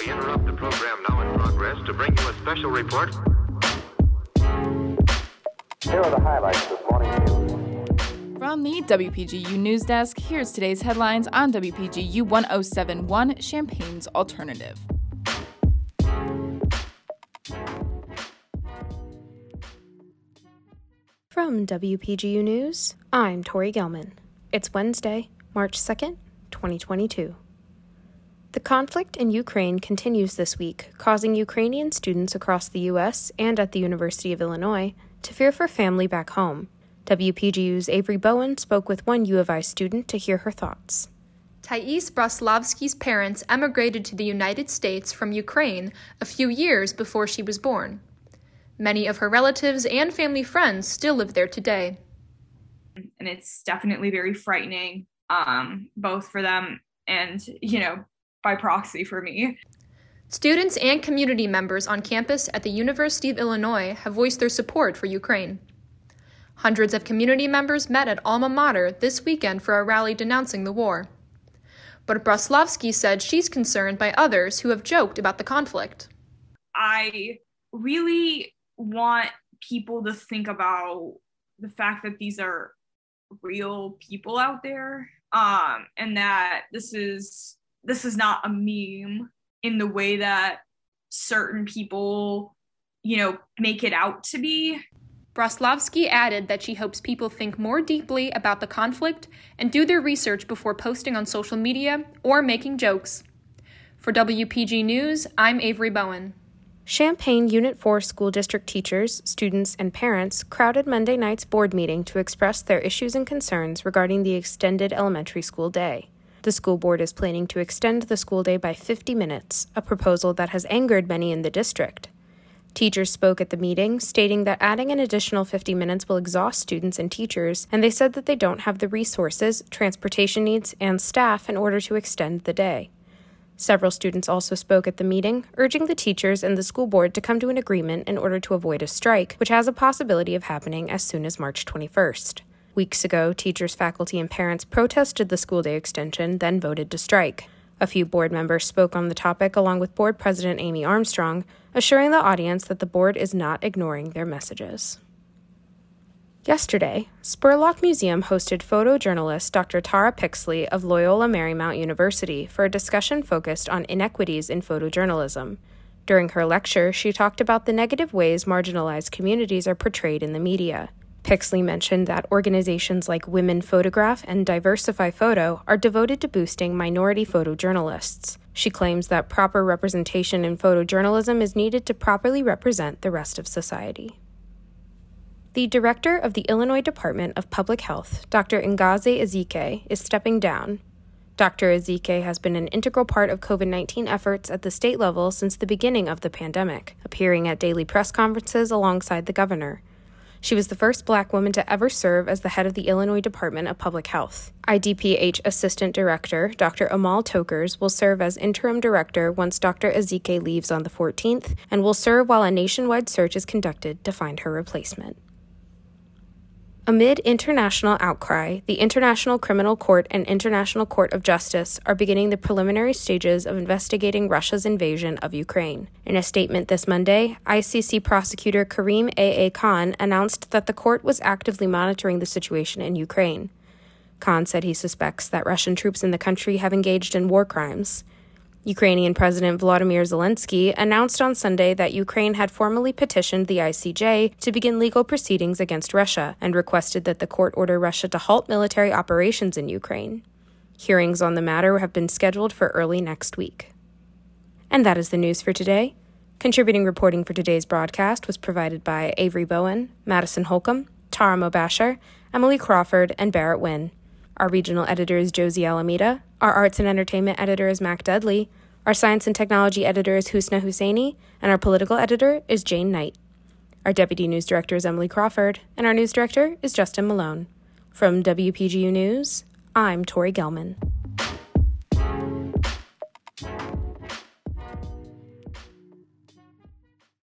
We interrupt the program now in progress to bring you a special report. Here are the highlights this morning's news. From the WPGU News Desk, here's today's headlines on WPGU 1071 Champaign's Alternative. From WPGU News, I'm Tori Gelman. It's Wednesday, March 2nd, 2022. The conflict in Ukraine continues this week, causing Ukrainian students across the U.S. and at the University of Illinois to fear for family back home. WPGU's Avery Bowen spoke with one U of I student to hear her thoughts. Thais Broslavsky's parents emigrated to the United States from Ukraine a few years before she was born. Many of her relatives and family friends still live there today. And it's definitely very frightening, um, both for them and, you know, by proxy for me. Students and community members on campus at the University of Illinois have voiced their support for Ukraine. Hundreds of community members met at Alma Mater this weekend for a rally denouncing the war. But Broslavsky said she's concerned by others who have joked about the conflict. I really want people to think about the fact that these are real people out there um and that this is this is not a meme in the way that certain people you know make it out to be Broslavsky added that she hopes people think more deeply about the conflict and do their research before posting on social media or making jokes. For WPG News, I'm Avery Bowen. Champaign Unit 4 school district teachers, students, and parents crowded Monday night's board meeting to express their issues and concerns regarding the extended elementary school day. The school board is planning to extend the school day by 50 minutes, a proposal that has angered many in the district. Teachers spoke at the meeting, stating that adding an additional 50 minutes will exhaust students and teachers, and they said that they don't have the resources, transportation needs, and staff in order to extend the day. Several students also spoke at the meeting, urging the teachers and the school board to come to an agreement in order to avoid a strike, which has a possibility of happening as soon as March 21st. Weeks ago, teachers, faculty, and parents protested the school day extension, then voted to strike. A few board members spoke on the topic, along with Board President Amy Armstrong, assuring the audience that the board is not ignoring their messages. Yesterday, Spurlock Museum hosted photojournalist Dr. Tara Pixley of Loyola Marymount University for a discussion focused on inequities in photojournalism. During her lecture, she talked about the negative ways marginalized communities are portrayed in the media. Pixley mentioned that organizations like Women Photograph and Diversify Photo are devoted to boosting minority photojournalists. She claims that proper representation in photojournalism is needed to properly represent the rest of society. The director of the Illinois Department of Public Health, Dr. Ngozi Ezike, is stepping down. Dr. Ezike has been an integral part of COVID 19 efforts at the state level since the beginning of the pandemic, appearing at daily press conferences alongside the governor. She was the first black woman to ever serve as the head of the Illinois Department of Public Health. IDPH Assistant Director Dr. Amaal Tokars will serve as interim director once Dr. Ezike leaves on the 14th and will serve while a nationwide search is conducted to find her replacement. Amid international outcry, the International Criminal Court and International Court of Justice are beginning the preliminary stages of investigating Russia's invasion of Ukraine. In a statement this Monday, ICC prosecutor Karim A. A. Khan announced that the court was actively monitoring the situation in Ukraine. Khan said he suspects that Russian troops in the country have engaged in war crimes. Ukrainian President Volodymyr Zelensky announced on Sunday that Ukraine had formally petitioned the ICJ to begin legal proceedings against Russia and requested that the court order Russia to halt military operations in Ukraine. Hearings on the matter have been scheduled for early next week. And that is the news for today. Contributing reporting for today's broadcast was provided by Avery Bowen, Madison Holcomb, Tara Mobasher, Emily Crawford, and Barrett Wynn. Our regional editor is Josie Alameda. Our arts and entertainment editor is Mac Dudley. Our science and technology editor is Husna Husseini. And our political editor is Jane Knight. Our deputy news director is Emily Crawford. And our news director is Justin Malone. From WPGU News, I'm Tori Gelman.